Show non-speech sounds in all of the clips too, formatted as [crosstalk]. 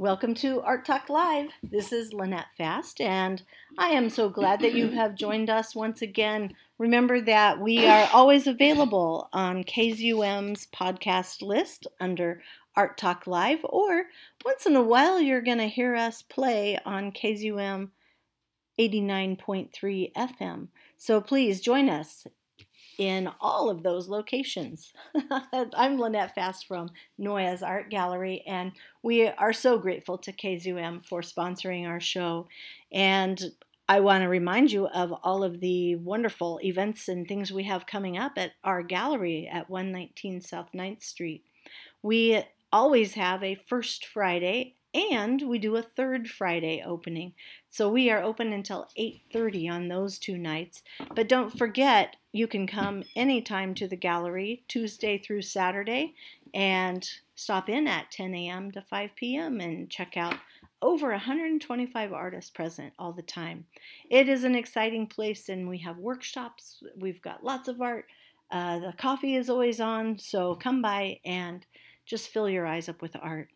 Welcome to Art Talk Live. This is Lynette Fast, and I am so glad that you have joined us once again. Remember that we are always available on KZUM's podcast list under Art Talk Live, or once in a while, you're going to hear us play on KZUM 89.3 FM. So please join us in all of those locations. [laughs] I'm Lynette Fast from Noyes Art Gallery, and we are so grateful to KZUM for sponsoring our show. And I want to remind you of all of the wonderful events and things we have coming up at our gallery at 119 South 9th Street. We always have a first Friday and we do a third Friday opening. So we are open until 8:30 on those two nights. But don't forget, you can come anytime to the gallery Tuesday through Saturday and stop in at 10 a.m. to 5 p.m. and check out over 125 artists present all the time. It is an exciting place, and we have workshops. We've got lots of art. Uh, the coffee is always on, so come by and just fill your eyes up with art.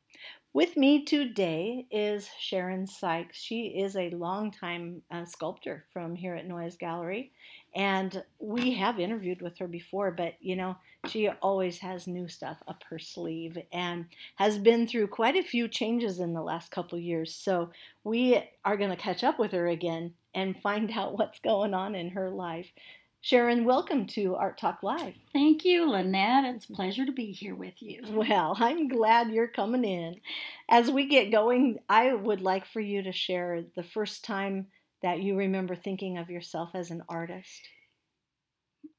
With me today is Sharon Sykes. She is a longtime uh, sculptor from here at Noyes Gallery, and we have interviewed with her before, but you know, she always has new stuff up her sleeve and has been through quite a few changes in the last couple years. So we are going to catch up with her again and find [laughs] out what's going on in her life. Sharon, welcome to Art Talk Live. Thank you, Lynette. It's a pleasure to be here with you. Well, I'm glad you're coming in. As we get going, I would like for you to share the first time that you remember thinking of yourself as an artist.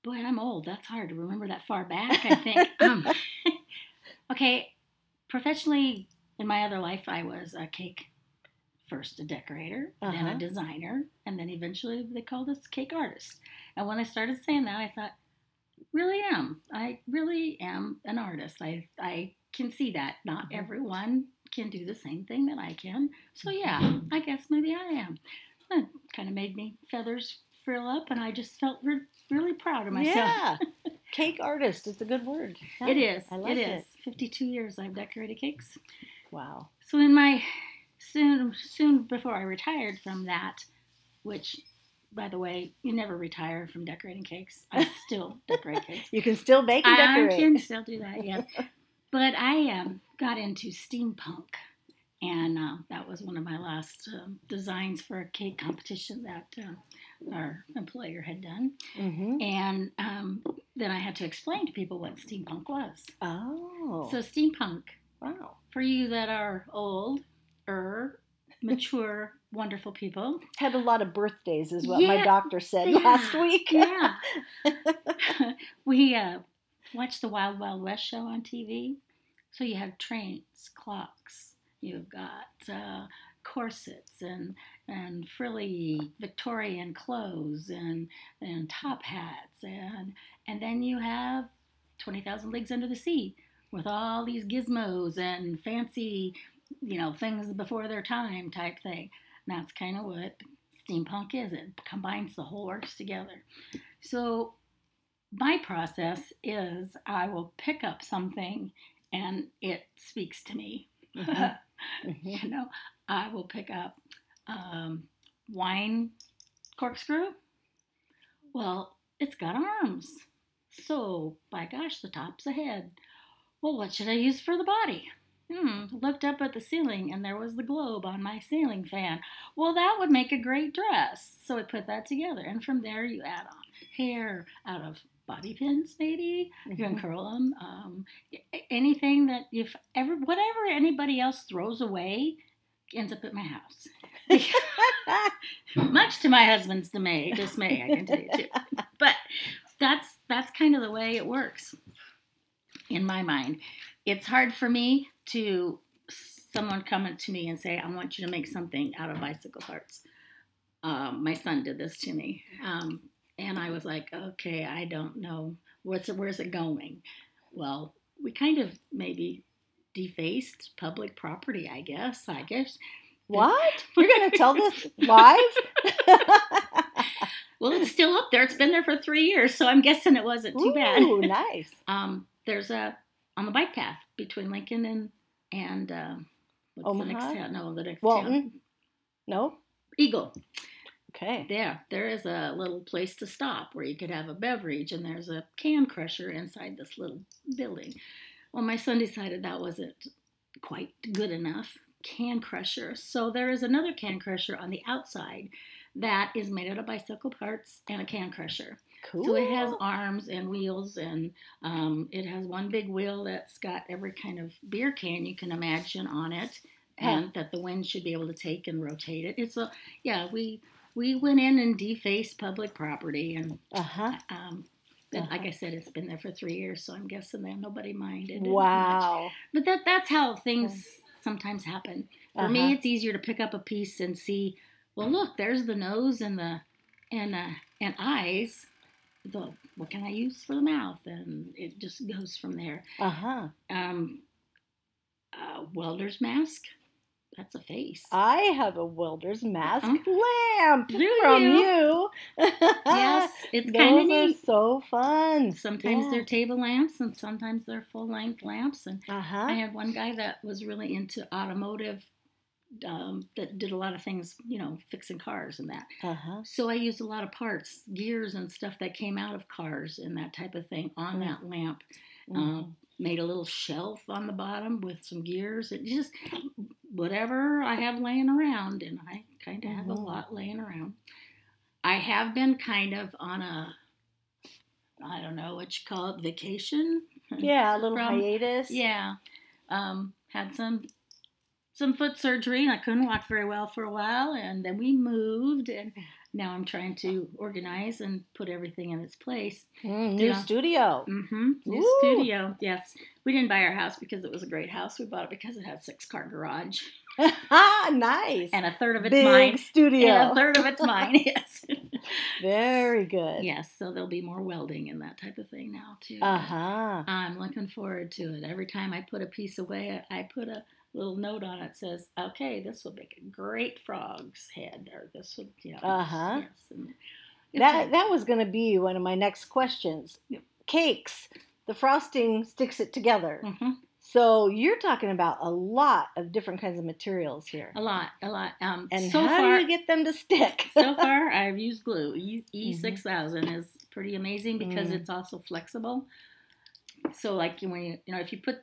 Boy, I'm old. That's hard to remember that far back, I [laughs] think. um, [laughs] okay, professionally, in my other life, I was a cake first a decorator, uh-huh. then a uh-huh. designer, and then eventually they called us cake artist. And when I started saying that, I thought, really am. I really am an artist. I I can see that. Not mm-hmm. everyone can do the same thing that I can. So yeah, mm-hmm. I guess maybe I am. It kind of made me feathers frill up, and I just felt re- really proud of myself. Yeah, [laughs] cake artist. It's a good word. Yeah, it is. I like it is. It. Fifty-two years I've decorated cakes. Wow. So in my soon soon before I retired from that, which by the way, you never retire from decorating cakes. I [laughs] still decorate cakes. You can still bake and decorate. I can still do that, yes. [laughs] but I um, got into steampunk, and uh, that was one of my last um, designs for a cake competition that uh, our employer had done. Mm-hmm. And um, then I had to explain to people what steampunk was. Oh. So, steampunk. Wow. For you that are old, er, mature, wonderful people. [laughs] Had a lot of birthdays, is what yeah, my doctor said yeah, last week. yeah. [laughs] [laughs] we uh, watched the Wild Wild West show on TV. So you have trains, clocks, you've got uh, corsets and and frilly Victorian clothes and and top hats and and then you have Twenty Thousand Leagues Under the Sea with all these gizmos and fancy you know, things before their time type thing. And that's kind of what steampunk is. It combines the whole works together. So my process is I will pick up something and it speaks to me. Mm-hmm. [laughs] mm-hmm. you know, I will pick up um, wine corkscrew. Well, it's got arms. So, by gosh, the top's a head. Well, what should I use for the body? Hmm, looked up at the ceiling and there was the globe on my ceiling fan. Well, that would make a great dress. So I put that together. And from there, you add on hair out of bobby pins, maybe. Mm-hmm. You can curl them. Um, anything that if ever, whatever anybody else throws away ends up at my house. [laughs] Much to my husband's dismay, dismay, I can tell you too. But that's that's kind of the way it works in my mind. It's hard for me to someone coming to me and say, I want you to make something out of bicycle parts. um, my son did this to me, um, and I was like, okay, I don't know what's it, where's it going. Well, we kind of maybe defaced public property, I guess. I guess. What? You're going to tell this live? [laughs] well, it's still up there. It's been there for three years, so I'm guessing it wasn't too bad. Ooh, nice. [laughs] Um, there's a on the bike path between Lincoln and and um, what's Omaha? the next town? No, the next Walton? town. No? Eagle. Okay. There, there is a little place to stop where you could have a beverage, and there's a can crusher inside this little building. Well, my son decided that wasn't quite good enough can crusher, so there is another can crusher on the outside that is made out of bicycle parts and a can crusher. Cool. So it has arms and wheels, and um, it has one big wheel that's got every kind of beer can you can imagine on it, and that the wind should be able to take and rotate it. It's a yeah. We we went in and defaced public property, and Uh-huh. um, Uh-huh. like I said, it's been there for three years, so I'm guessing that nobody minded. Wow. But that that's how things sometimes happen. For Uh-huh. me, it's easier to pick up a piece and see. Well, look, there's the nose and the and uh, and eyes. The what can I use for the mouth? And it just goes from there. Uh-huh. Um, uh, welder's mask. That's a face. I have a welder's mask Uh-huh. lamp Do from you? you. yes, it's kind [laughs] of Those are neat. so fun. Sometimes Yeah. they're table lamps, and sometimes they're full length lamps. And Uh-huh. I had one guy that was really into automotive, um, that did a lot of things, you know, fixing cars and that. Uh-huh. So I used a lot of parts, gears, and stuff that came out of cars and that type of thing on Mm. that lamp. Mhm. Um, made a little shelf on the bottom with some gears. It just whatever I have laying around, and I kind of have a Mhm. lot laying around. I have been kind of on a, I don't know what you call it, vacation. yeah, a [laughs] little From- hiatus. Yeah. Um, had some some foot surgery and I couldn't walk very well for a while and then we moved and now I'm trying to organize and put everything in its place. Mm, new studio. Mm-hmm. New Ooh. studio. Yes. We didn't buy our house because it was a great house. We bought it because it had a six car garage Ah, [laughs] nice. and a third of it's Big mine. studio. And a third of it's mine, [laughs] yes. Very good. yes, so there'll be more welding and that type of thing now too. Uh-huh. I'm looking forward to it. Every time I put a piece away, I put a little note on it says, "Okay, this would make a great frog's head," or this would, you know. Uh-huh. Yes, That that was going to be one of my next questions. Yep. Cakes. The frosting sticks it together. Mhm. So you're talking about a lot of different kinds of materials here. a lot, a lot. Um, And so how far, do you get them to stick? [laughs] so far, [laughs] I've used glue. E Mm-hmm. six thousand is pretty amazing because Mm. it's also flexible. So, like when you, you know, if you put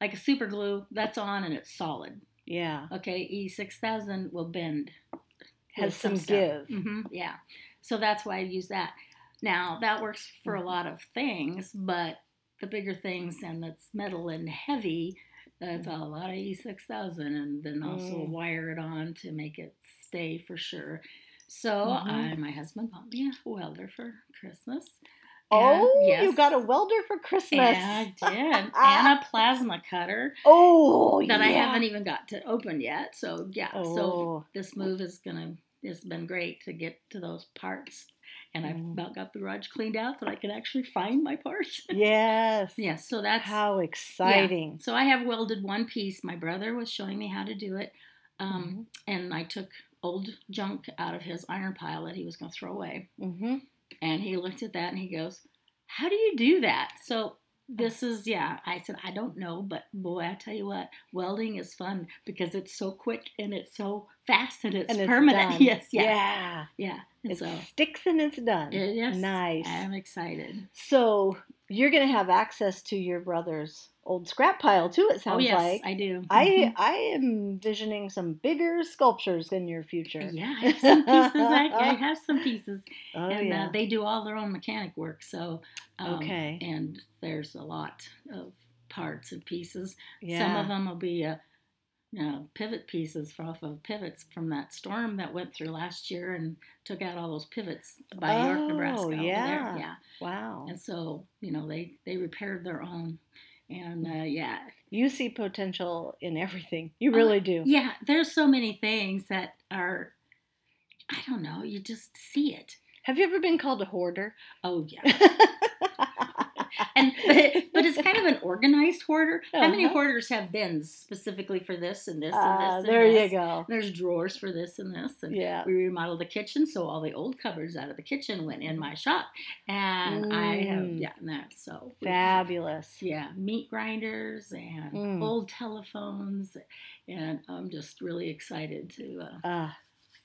like a super glue, that's on and it's solid. yeah. Okay, E six thousand will bend. Has some stuff. give. hmm yeah. So that's why I use that. Now that works for Mm-hmm. a lot of things, but the bigger things and that's metal and heavy, that's a lot of E six thousand, and then also Mm. wire it on to make it stay for sure. So Mhm. I, my husband bought me a welder for Christmas. Oh, And- you got a welder for Christmas. And I [laughs] did, and a plasma cutter Oh, that I haven't even got to open yet. So yeah, so Oh, this move is gonna it's been great to get to those parts and i've Mm. about got the garage cleaned out that i can actually find my parts [laughs] yes. yes so that's How exciting. so i have welded one piece my brother was showing me how to do it um, Mm-hmm. and i took old junk out of his iron pile that he was going to throw away Mm-hmm. And he looked at that and he goes how do you do that so this is yeah i said i don't know but boy i tell you what welding is fun because it's so quick and it's so fast and it's, And it's permanent [laughs] done. yes yeah Yeah. yeah and It so sticks and it's done. yes Nice. i'm excited So you're gonna have access to your brother's old scrap pile too. It sounds oh yes like. i do I Mhm. I am envisioning some bigger sculptures in your future. yeah i have some pieces I, I [laughs] have some pieces Oh and yeah. uh, they do all their own mechanic work so um, Okay. and there's a lot of parts and pieces yeah. Some of them will be, uh, you know, pivot pieces off of pivots from that storm that went through last year and took out all those pivots by York, Oh, Nebraska. over there. yeah. yeah. Wow. And so, you know, they they repaired their own, and uh, yeah, You see potential in everything. You Uh, really do. yeah. There's so many things that are I don't know, you just see it. Have you ever been called a hoarder? Oh yeah. [laughs] and [laughs] but it's kind of an organized hoarder. How many Uh-huh. hoarders have bins specifically for this and this and this? And there this? you go. There's drawers for this and this, and Yeah. we remodeled the kitchen, so all the old cupboards out of the kitchen went in my shop, and I have Mm. yeah, that so we Fabulous. yeah, meat grinders and Mm. old telephones, and I'm just really excited to uh, Uh,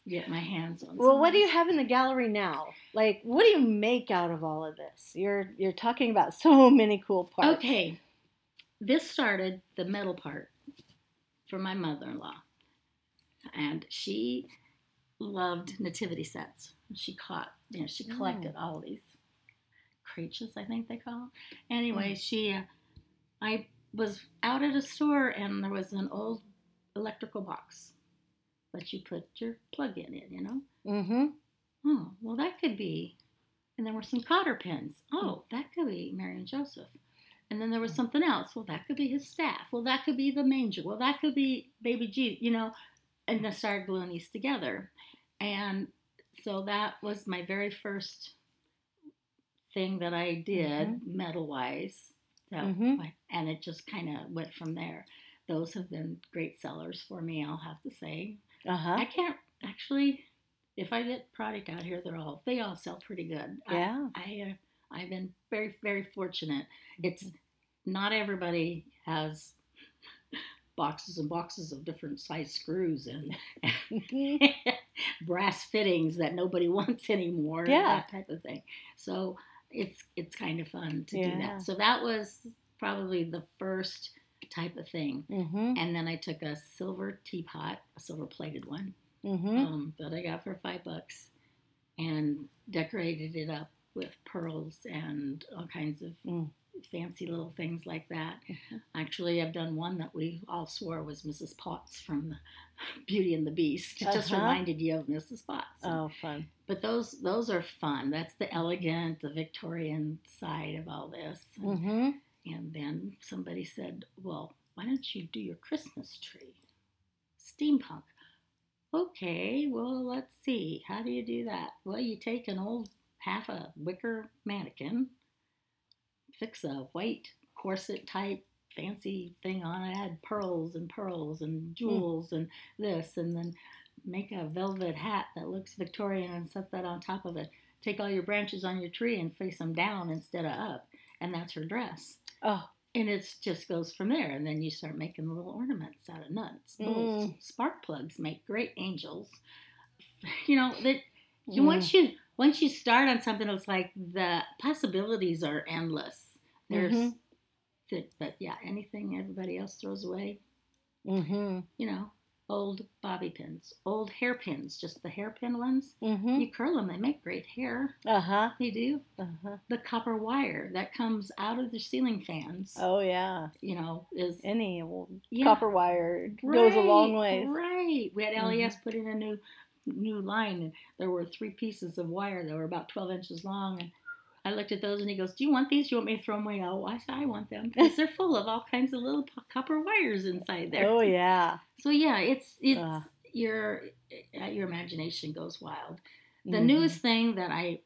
get my hands on. well, what do you have in the gallery now? Like, what do you make out of all of this? You're you're talking about [laughs] so many cool parts. Okay, this started the metal part for my mother-in-law, and she loved nativity sets. She caught, you know, she collected all these creatures, I think they call them. Anyway, she, uh, I was out at a store and there was an old electrical box that you put your plug in it, you know. Mm-hmm. Oh, well, that could be. And there were some cotter pins. Oh, that could be Mary and Joseph. And then there was something else. Well, that could be his staff. Well, that could be the manger. Well, that could be baby Jesus, you know. And I started gluing these together. And so that was my very first thing that I did metal wise. So, Mhm. And it just kind of went from there. Those have been great sellers for me, I'll have to say. Uh huh. I can't actually. If I get product out here, they're all they all sell pretty good. I- Yeah. I, uh, I've been very very fortunate. It's not everybody has boxes and boxes of different size screws and [laughs] brass fittings that nobody [laughs] wants anymore. Yeah. that type of thing. So it's it's kind of fun to do that. So that was probably the first type of thing. Mm-hmm. And then I took a silver teapot, a silver plated one, Mm-hmm. um, that I got for five bucks, and decorated it up with pearls and all kinds of Mm. fancy little things like that. Actually, I've done one that we all swore was Mrs. Potts from [laughs] Beauty and the Beast. It just Uh-huh. reminded you of Mrs. Potts. Oh, fun. But those those are fun. That's the elegant, the Victorian side of all this. Mm-hmm. And then somebody said, Well, why don't you do your Christmas tree? Steampunk. Okay, well, let's see. How do you do that? Well, you take an old half a wicker mannequin, fix a white corset type fancy thing on it, add pearls and pearls and hmm. jewels and this, and then make a velvet hat that looks Victorian and set that on top of it. Take all your branches on your tree and face them down instead of up, and that's her dress. Oh, And it just goes from there, and then you start making little ornaments out of nuts. Mm. Spark plugs make great angels. [laughs] You know that you Mm. once you once you start on something, it's like the possibilities are endless. There's, Mhm. the, but yeah, anything everybody else throws away, Mm-hmm. you know, old bobby pins, old hairpins, just the hairpin ones. Mm-hmm. You curl them, they make great hair. Uh-huh. They do. Uh-huh. The copper wire that comes out of the ceiling fans, Oh yeah. you know, is Any old Yeah. copper wire goes a long way. Right. We had. LES put in a new new line, and there were three pieces of wire that were about 12 inches long. And I looked at those, and he goes, "Do you want these? Do you want me to throw them away?" Oh, I said, "I want them because they're full of all kinds of little po- copper wires inside there." Oh yeah. So yeah, it's it's your uh, your imagination goes wild. The Mhm. newest thing that I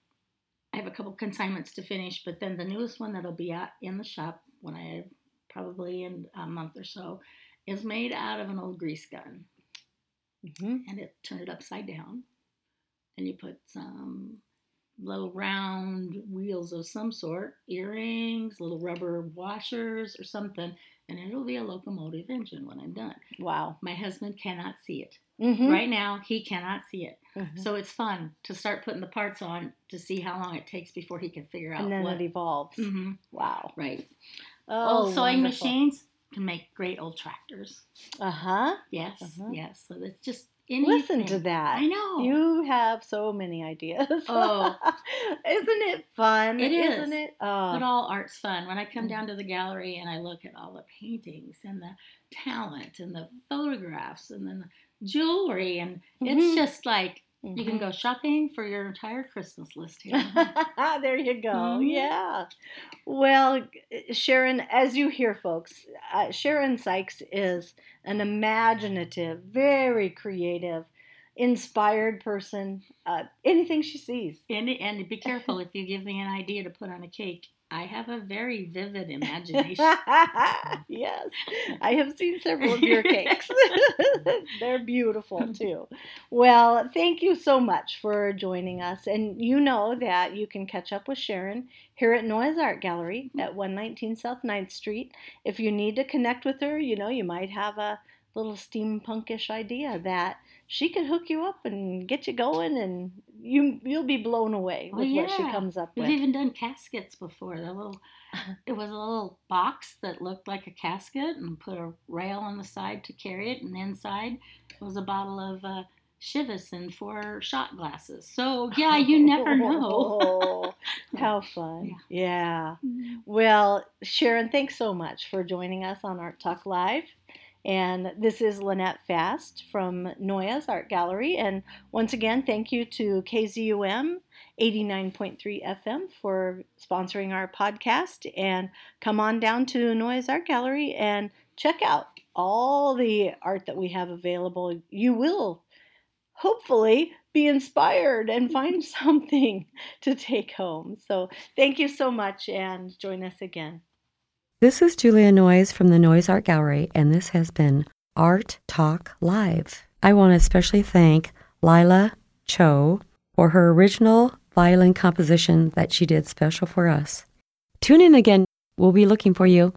I have a couple consignments to finish, but then the newest one that'll be out in the shop when I probably in a month or so is made out of an old grease gun, Mhm. and it turn it upside down, and you put some little round wheels of some sort, earrings, little rubber washers or something, and it'll be a locomotive engine when I'm done. Wow. My husband cannot see it. Mhm. Right now, he cannot see it. Mhm. So it's fun to start putting the parts on to see how long it takes before he can figure out and then what. it evolves. hmm Wow. Right. Oh, old sewing wonderful. machines can make great old tractors. Uh huh. Yes. Uh-huh. Yes. So it's just anything. Listen to that. I know. You have so many ideas. [laughs] Oh. isn't it fun? It is. Isn't it? Oh. But all art's fun. When I come Mhm. down to the gallery and I look at all the paintings and the talent and the photographs and then the jewelry and it's Mhm. just like you can go shopping for your entire Christmas list here. [laughs] there you go. Mhm. Yeah. Well, Sharon, as you hear, folks, uh, Sharon Sykes is an imaginative, very creative inspired person. Uh, anything she sees. And, and be careful if you give me an idea to put on a cake. I have a very vivid imagination. [laughs] yes, I have seen several of your cakes. [laughs] They're beautiful [laughs] too. Well, thank you so much for joining us. And you know that you can catch up with Sharon here at Noyes Art Gallery at 119 South 9th Street. If you need to connect with her, you know, you might have a little steampunkish idea that she could hook you up and get you going and you you'll be blown away with yeah. what she comes up We've with. We've even done caskets before. The little [laughs] it was a little box that looked like a casket and put a rail on the side to carry it and inside was a bottle of uh, Chivas and four shot glasses. So yeah, you never [laughs] know. oh, [laughs] how fun. Yeah. yeah. Mm-hmm. Well, Sharon, thanks so much for joining us on Art Talk Live. And this is Lynette Fast from Noyes Art Gallery. And once again, thank you to KZUM 89.3 FM for sponsoring our podcast. And come on down to Noyes Art Gallery and check out all the art that we have available. You will hopefully be inspired and find [laughs] something to take home. So thank you so much and join us again. This is Julia Noyes from the Noyes Art Gallery, and this has been Art Talk Live. I want to especially thank Lila Cho for her original violin composition that she did special for us. Tune in again. We'll be looking for you.